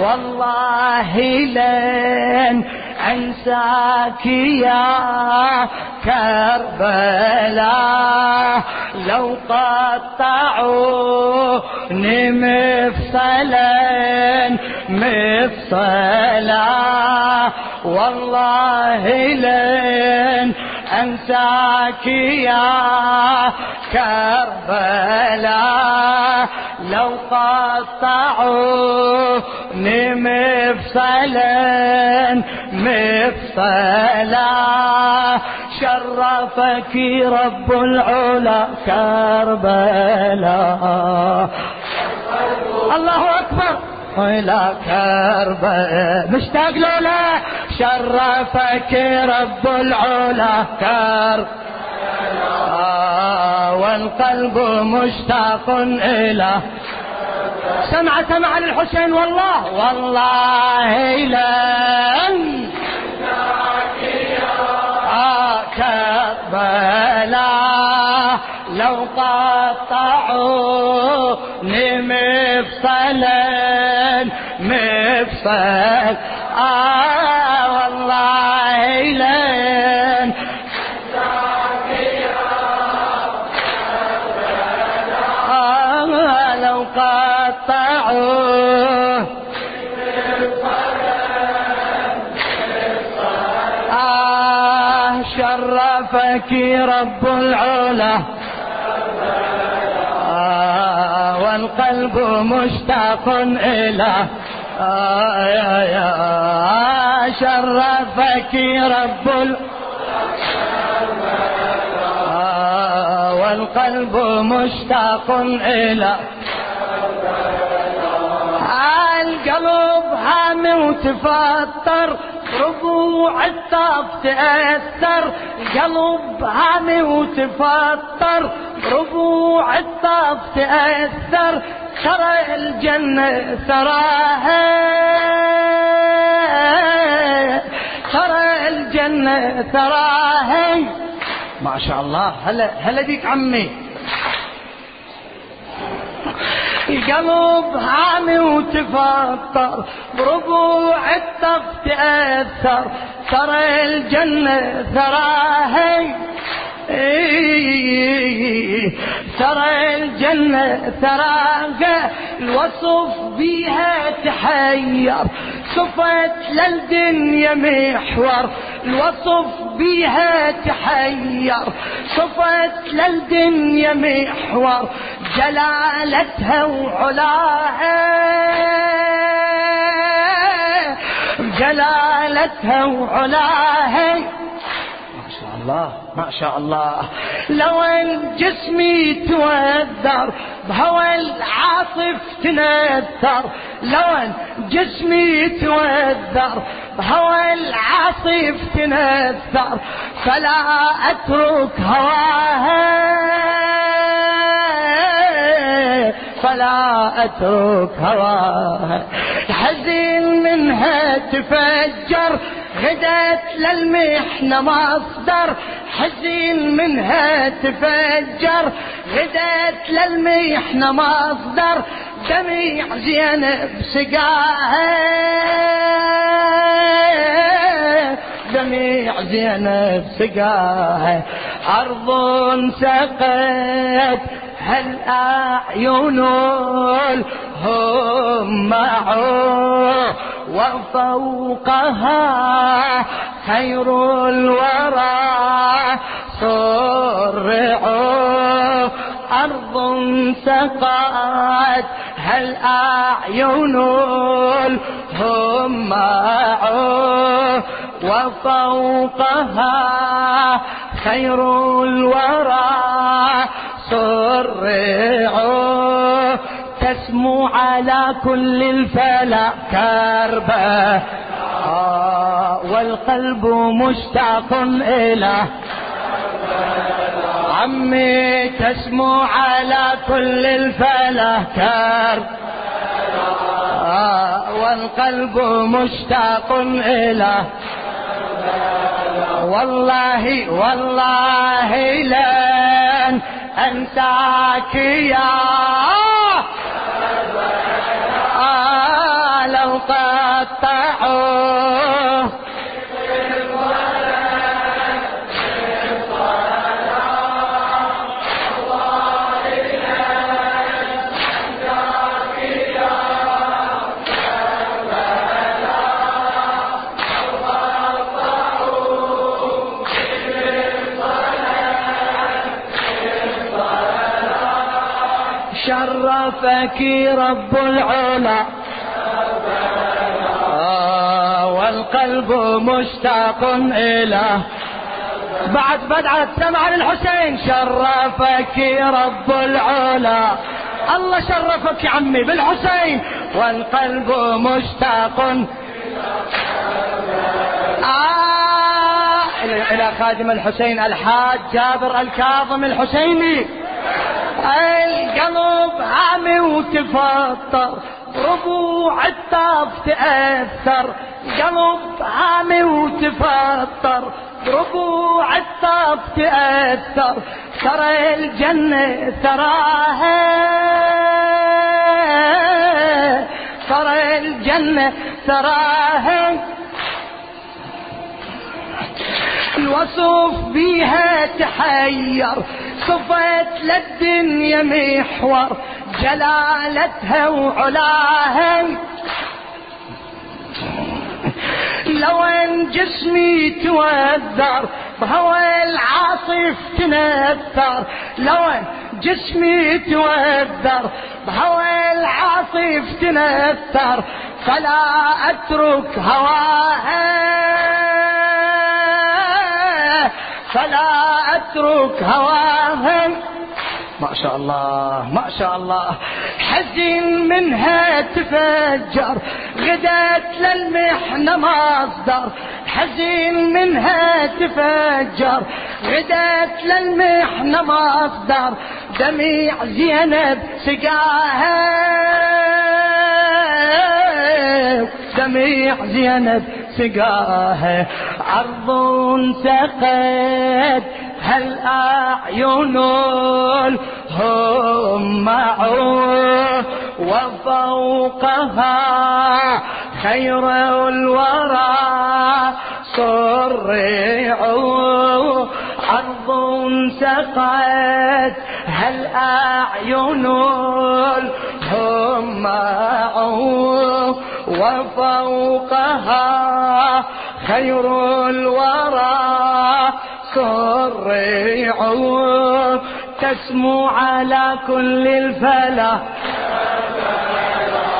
والله لن أنساك يا كربلاء. لو قطعوني مفصلا مفصلا والله لن أنساك يا كربلاء. لو قطعوا مفصلا مفصلا. شرفك رب العلا كربلاء. الله أكبر. إلى كربلاء. مشتاق لولا شرفك رب العلا كربلاء والقلب مشتاق إلى. سمع سمع للحسين والله والله لن. كربلا لو قطعوا مفصلا مفصل. آه والله لن قطعوه آه شرفك رب العلا. آه والقلب مشتاق آه يا شرفك رب آه والقلب مشتاق إلى القلب هامي وتفطر ربوع الطاف تأثر. القلب هامي وتفطر ربوع الطاف تأثر. ترى الجنة تراها ترى الجنة تراها ما شاء الله. هلا هلا بيك عمي؟ القلب هامي وتفطر بربوع الطف تأثر ترى الجنة ثراها ترى الجنة تراها الوصف بيها تحير. صفت للدنيا محور الوصف بيها تحير. صفت للدنيا محور جلالتها وعلاها. جلالتها وعلاها. الله. ما شاء الله. لو الجسم يتوذر بهوى العاصف تنثر. لو الجسم يتوذر بهوى العاصف تنثر. فلا أترك هواها. فلا أترك هواها. حزين منها تفجر. غدت للمحنة مصدر حزين منها تفجر. غدت للمحنة مصدر دميع زينب سقاها. دميع زينب سقاها. أرض سقت هل أعين هم معه. وفوقها خير الورى. صرعوا أرض سقات هل أعين هم معه؟ وفوقها خير الورى. صرعوا تسمو على كل الفلا كربة آه والقلب مشتاق إلى. عمي تسمو على كل الفلا كرب آه والقلب مشتاق إلى. والله والله لن أنساك يا قطعوه شرفك رب العلا. والقلب مشتاق إله بعد بدعة سمع للحسين شرفك رب العلا. الله شرفك يا عمي بالحسين والقلب مشتاق. آه إلى خادم الحسين الحاج جابر الكاظم الحسيني. القلب عامي وتفطر ربوع الطاف تأثر. قلب عامي وتفطر ربوع الطاف تأثر ترى الجنة تراها. ترى الجنة تراها. الوصف بيها تحير صفت للدنيا محور جلالتها وعلاها. لو أن جسمي توذر بهوى العاصف تنثر لو أن جسمي توذر بهوى العاصف تنثر فلا أترك هواها فلا أترك هواهم ما شاء الله ما شاء الله. حزين منها تفجر غدت للمحنة مصدر. حزين منها تفجر غدت للمحنة مصدر. دميع زينب سقاها. دميع زينب سقاها. عرض سقت هل أعين هم معه؟ وفوقها خير الورى صرعوا عرض سقت هل أعين هم معه؟ وفوقها خير الورى صرعوا تسمو على كل الفلا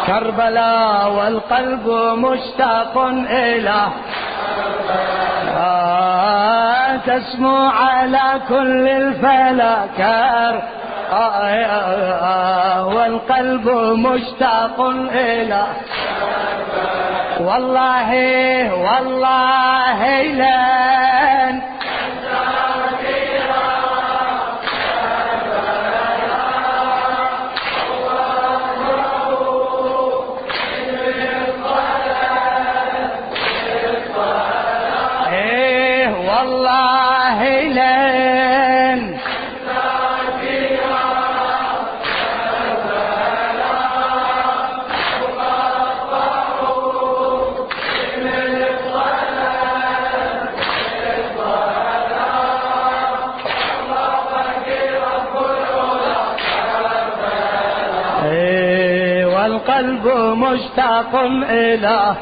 كربلاء والقلب مشتاق إلى. آه تسمو على كل الفلا كر آه آه والقلب مشتاق إلى. والله والله لن مشتاق إلى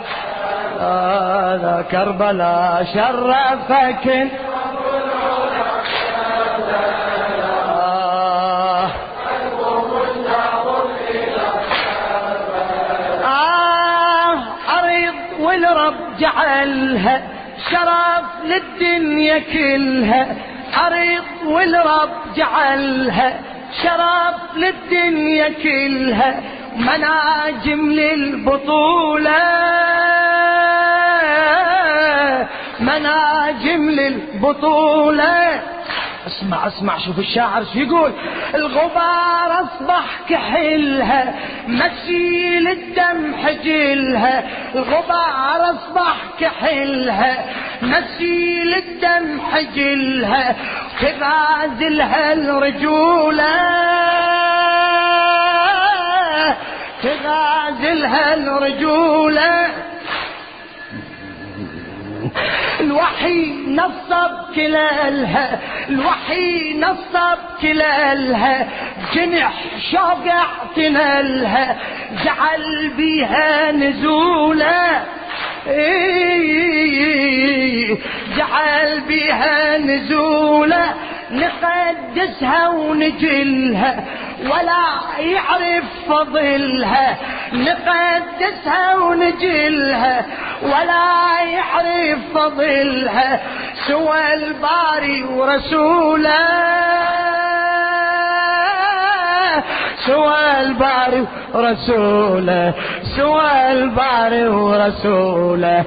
هذا كربلاء شرفك آه والرب جعلها شرف للدنيا كلها. أريض والرب جعلها شرف للدنيا كلها. مناجم للبطولة. مناجم للبطولة. اسمع اسمع شوف الشاعر شو يقول. الغبار أصبح كحلها مسيل الدم حجلها. الغبار أصبح كحلها مسيل الدم حجلها. تغازلها الرجولة. تغازلها الرجولة الوحي نصب كلالها الوحي نصب كلالها. جنح شوق اعتنالها جعل بيها نزولة. جعل بها نزولة. نقدسها ونجلها ولا يعرف فضلها. نقدسها ونجلها ولا يعرف فضلها. سوى الباري ورسوله. سوى الباري ورسوله. سوى الباري ورسوله.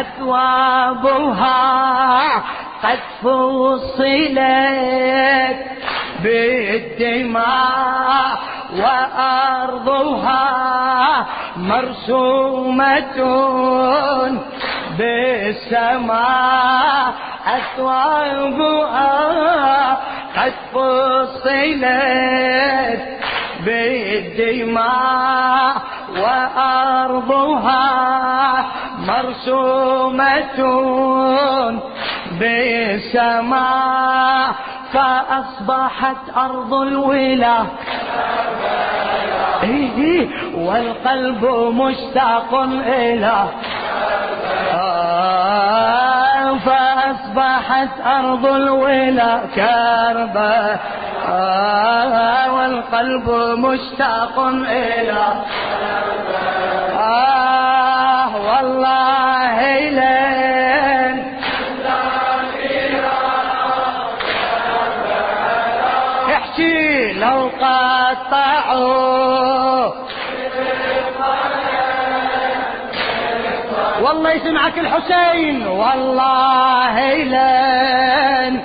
أثوابها قد فصلت بالدماء وأرضها مرسومة بالسماء. أثوابها قد فصلت بالدماء وأرضها مرسومة بالسماء فأصبحت أرض الولا. والقلب مشتاق إلى. آه فأصبحت أرض الولا. كربا آه والقلب مشتاق إلى آه والله لين احكي لو قطعوا. والله يسمعك الحسين والله لين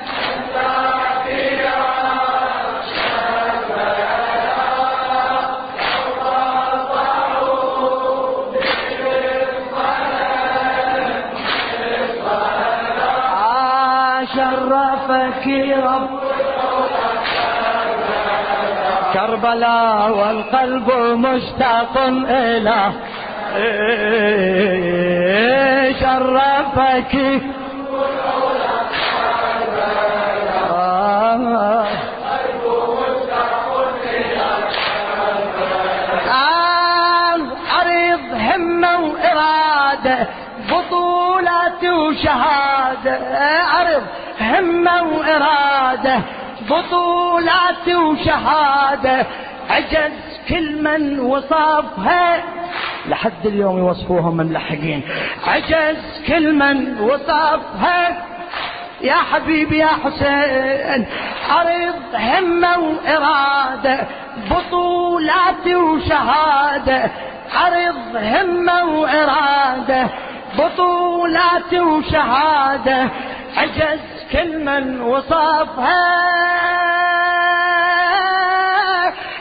رب كربلاء والقلب مشتاق إلى شرفك آه بطولة وشهادة. أرض همة وإرادة بطولات وشهادة. عجز كل من وصفها لحد اليوم يوصفوها من لحقين عجز كل من وصفها يا حبيبي يا حسين أرض همة وإرادة بطولات وشهادة. أرض همة وإرادة بطولات وشهادة. عجز كل من وصفها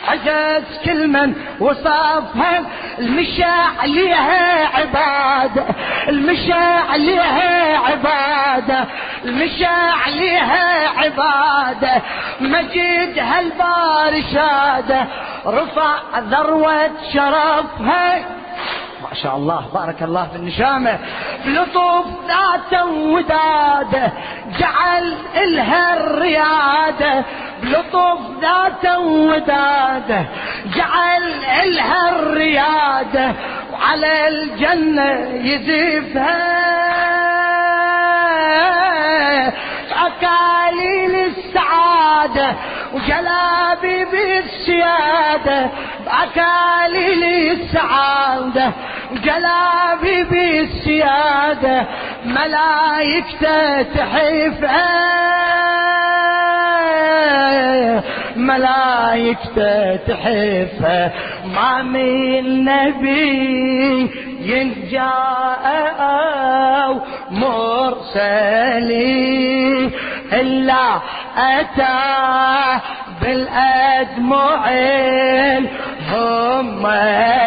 عجز كل من وصفها المشى عليها عبادة. المشى عليها عبادة. المشى عليها عبادة. مجد هالبار شادة رفع ذروة شرفها. ما شاء الله بارك الله في النشامة. بلطف ذات ودادة جعل إلها الريادة بلطف ذات ودادة جعل إلها الريادة وعلى الجنة يزفها أكاليل السعادة وجلابي بالسيادة أكاليل السعادة جلابي بالسيادة ملايكته تحفها ملايكته تحفها ما من نبي ينجاء أو مرسلي إلا أتى بالأدمع هم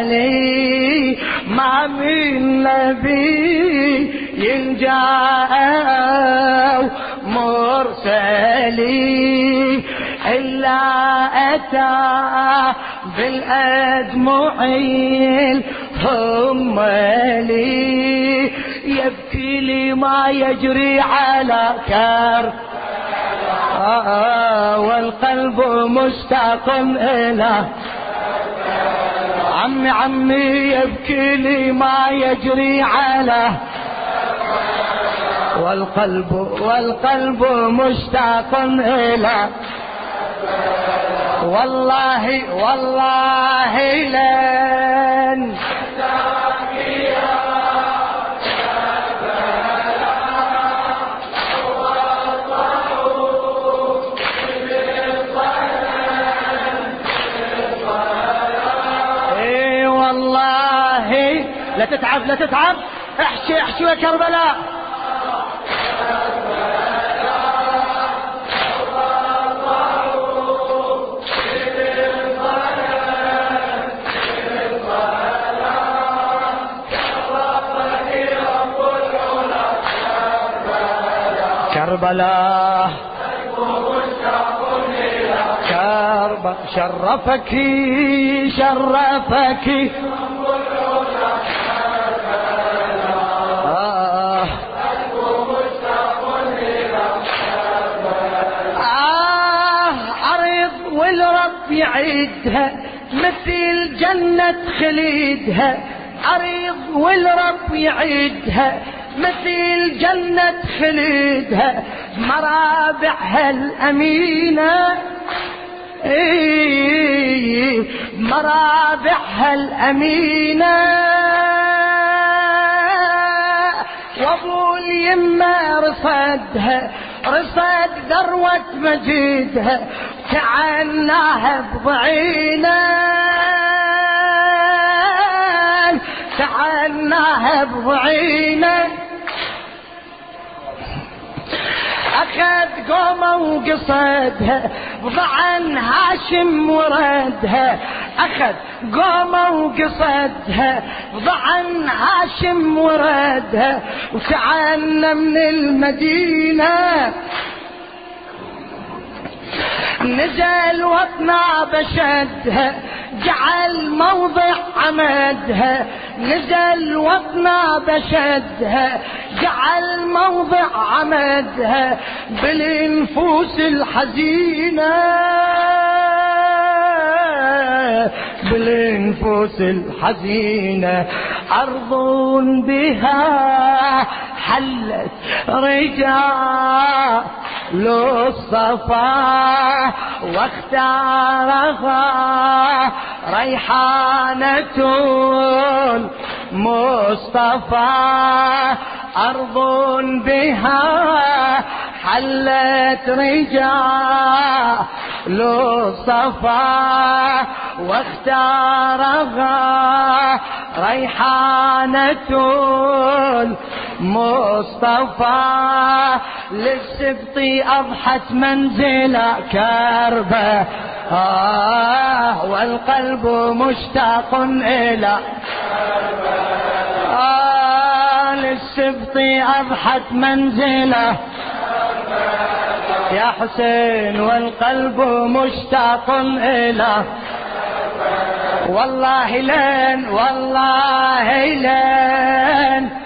لي ما من نبي ينجاء مرسلي إلا أتى بالأدمع هم لي يبكي لي ما يجري على آه والقلب مشتاق إلى عمي عمي يبكي لي ما يجري على. والقلب والقلب مشتاق إلى والله والله لن. والله. لا تتعب لا تتعب. احشي احشي يا كربلاء. كربلاء. كرب شرفك شرفك. آه. آه. يعيدها مثل جنة خليدها. عريض والرب يعيدها مثل جنة خليدها مرابعها الأمينة. إيه مرابعها الأمينة. وابو اليمة رصدها رصد ذروة مجيدها كعناها بضعينا كعناها بضعينا أخذ قومه وقصدها ضعن هاشم وردها. أخذ قومه وقصدها ضعن هاشم وردها. وتعنا من المدينة. نزل وطنا بشدها. جعل موضع عمدها نزل وطنا بشدها. جعل موضع عمدها بالنفوس الحزينة. بالنفوس الحزينة. أرض بها حلت رجال الصفا واختارها ريحانة المصطفى أرض بها حلت رجال الصفا واختارها ريحانة المصطفى للسبط أضحت منزل كربة. آه والقلب مشتاق إلى. آه للسبط أضحت منزله يا حسين والقلب مشتاق إلى. والله لين والله لين.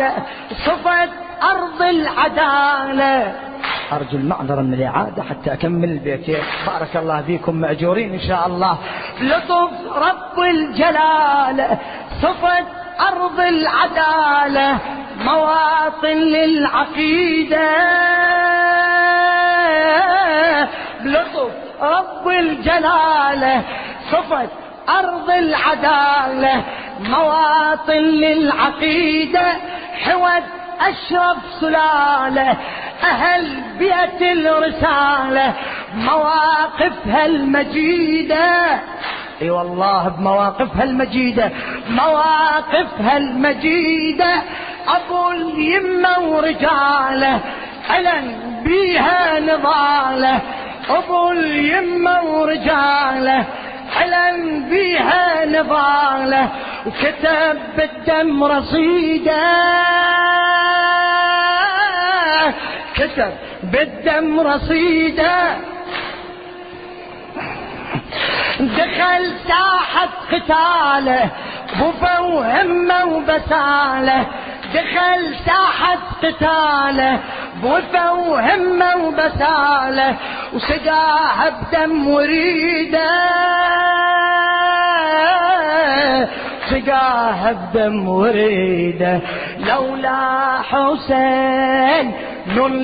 الجلالة صفت أرض العدالة. أرجو المعذرة من الإعادة حتى أكمل البيت بارك الله فيكم مأجورين إن شاء الله. لطف رب الجلالة صفت أرض العدالة مواطن للعقيدة. بلطف رب الجلالة صفت أرض العدالة مواطن للعقيدة. حوت أشرف سلالة أهل بيت الرسالة مواقفها المجيدة. أي والله بمواقفها المجيدة مواقفها المجيدة. أبو اليمة ورجالة علن بيها نضالة. أبو اليمة ورجالة علن بيها نضالة وكتب بالدم رصيده كتب بالدم رصيده دخل ساحة قتاله بوفا وهمة وبسالة. دخل ساحة قتاله بوفا وهمة وبسالة. وسقاها بدم وريده. سقاها بدم وريده. لولا حسين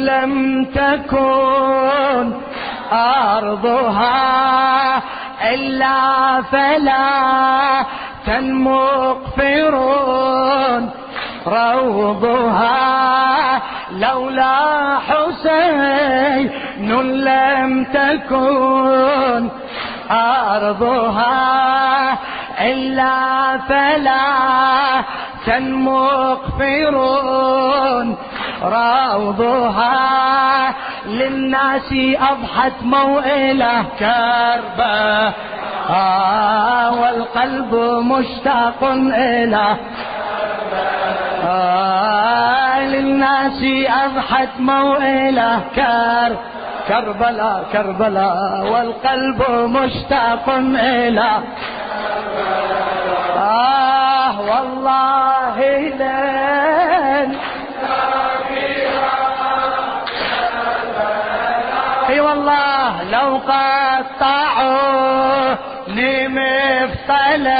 لم تكن أرضها إلا فلا تنمقفرون روضها. لولا حسين لم تكن أرضها إلا فلا تنمقفرون روضها للناس أضحت موئلة كربة آه والقلب مشتاق إلى آه للناس أضحت موئلة كر كربلاء كربلاء والقلب مشتاق إلى آه والله لن. أي والله لو قطعوا مفصلا.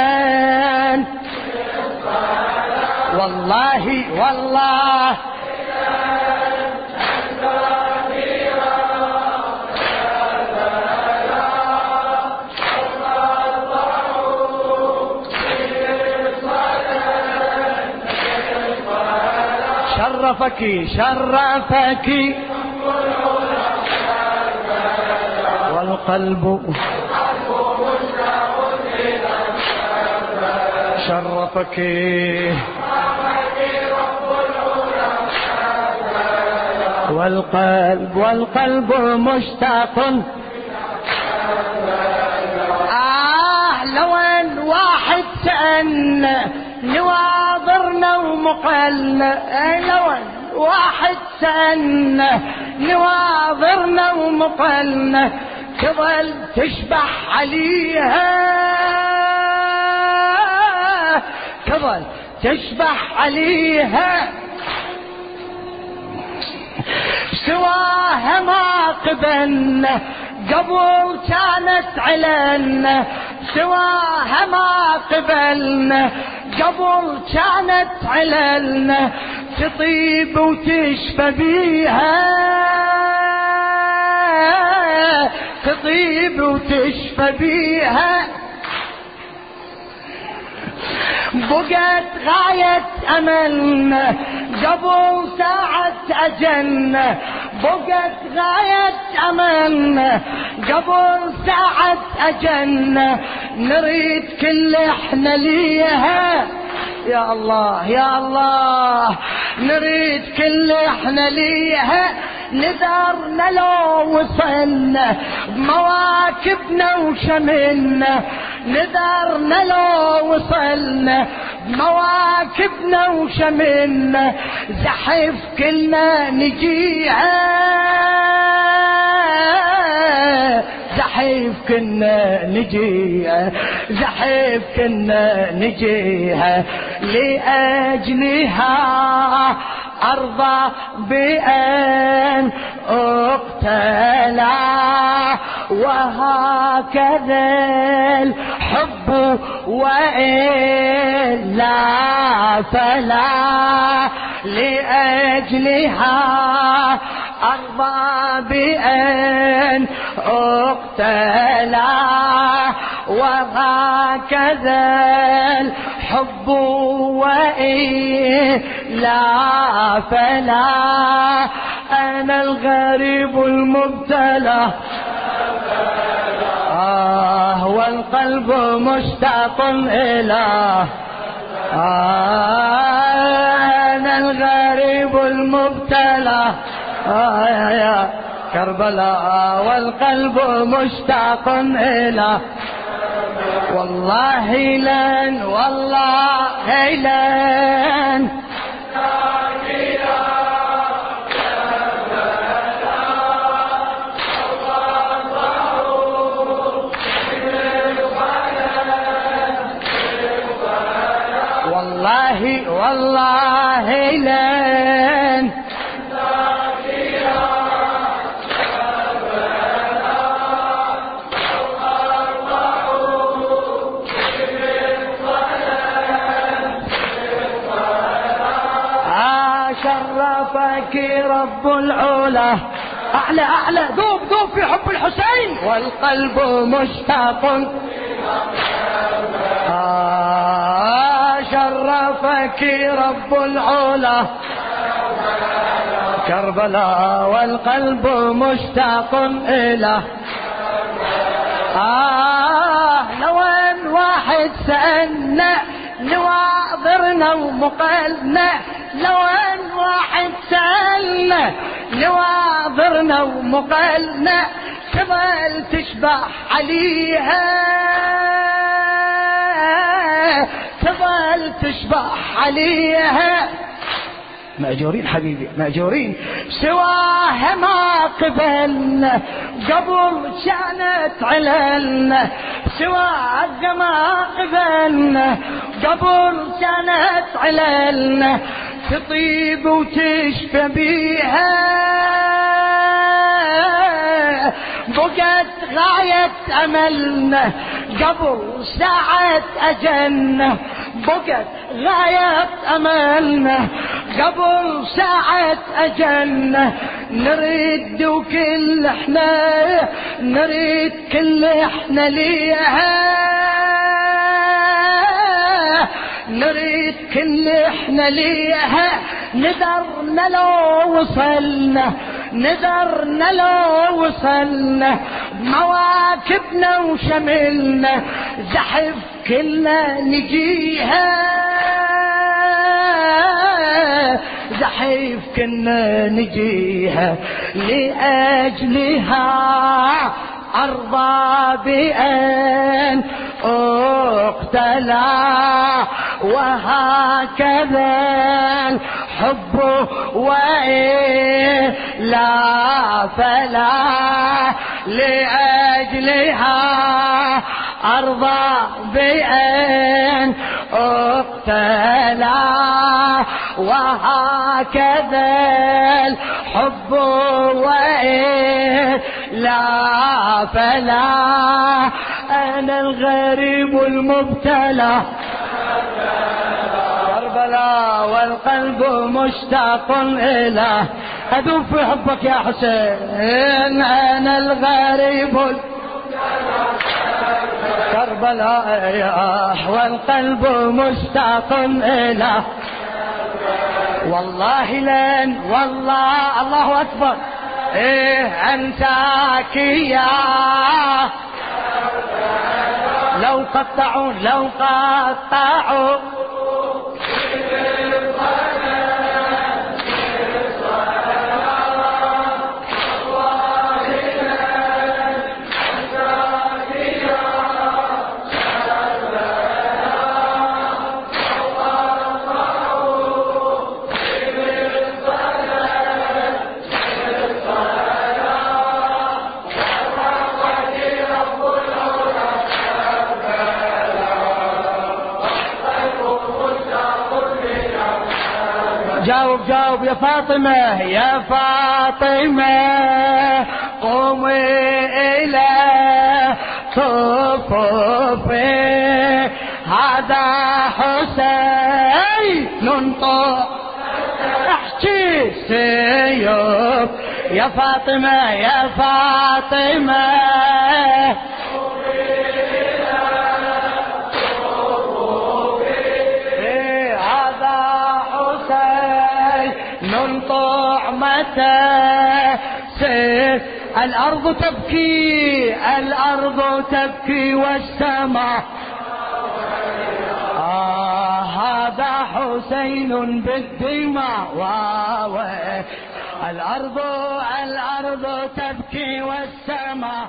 والله والله شرفك شرفك. والقلب. شرفك. والقلب. والقلب مشتاق. آه لو ان واحد سألنا نواظرنا ومقلنا. لو واحد سألنا نواظرنا ومقلنا. تظل تشبح عليها. تظل تشبح عليها. سواها ما قبلنا قبل كانت علنا. سواها ما قبلنا قبل كانت علنا تطيب وتشفى بيها. تطيب وتشفى بيها. بقت غاية أملنا قبل ساعة أجلنا بقت غاية أملنا قبل ساعة أجلنا نريد كل إحنا ليها. يا الله يا الله. نريد كل إحنا ليها نذرنا لو وصلنا بمواكبنا وشملنا نذرنا لو وصلنا بمواكبنا وشملنا زحف كلنا نجيها. زحف كنا نجيها زحف كنا نجيها. لأجلها أرضى بأن أقتلى. وهكذا الحب وإلا فلا. لأجلها أرضى بأن أقتلا وهكذا الحب وإلا فلا أنا الغريب المبتلى. آه والقلب مشتاق إلى. آه أنا الغريب المبتلى. يا كربلاء والقلب مشتاق إلى. والله لن والله لن. والله والله لن. شرفك رب العلا. أعلى أعلى. ذوب ذوب في حب الحسين. والقلب مشتاق. آه شرفك رب العلا. كربلاء والقلب مشتاق إلى. آه لو ان واحد سألنا نواظرنا ومقلنا. لو ان واحد سألنا نواظرنا ومقلنا تظل تشبح عليها. تظل تشبح عليها. مأجورين حبيبي مأجورين. سواها ما قبلنا قبل كانت عللنا. سواها ما قبلنا قبل كانت عللنا. تطيب وتشفى بيها. بقت غاية أملنا قبل ساعة أجلنا. بقت غاية أملنا قبل ساعة أجلنا. نريد وكل إحنا نريد كل إحنا ليها. نريد كل إحنا ليها نذرنا لو وصلنا نذرنا لو وصلنا. مواكبنا وشملنا زحف كلنا نجيها. زحف كنا نجيها. لأجلها أرضى بأن اقتلى وهكذا الحب وإلا فلا لأجلها أرضى بأن اقتلى وهكذا الحب وإلا فلا أنا الغريب المبتلى. كربلاء والقلب مشتاق إلى. أذوب في حبك يا حسين. أنا الغريب كربلاء والقلب مشتاق إلى. والله لن والله الله أكبر. إيه أنساك يا لو قطعوا لو قطعوا. جاوب يا فاطمة يا فاطمة قومي إلى صفوفي. هذا حسين طوع أحكي سيوف. يا فاطمة يا فاطمة. طعمته سيف الأرض تبكي الأرض تبكي والسماء. آه هذا حسين بالدماء. الأرض الأرض تبكي والسماء.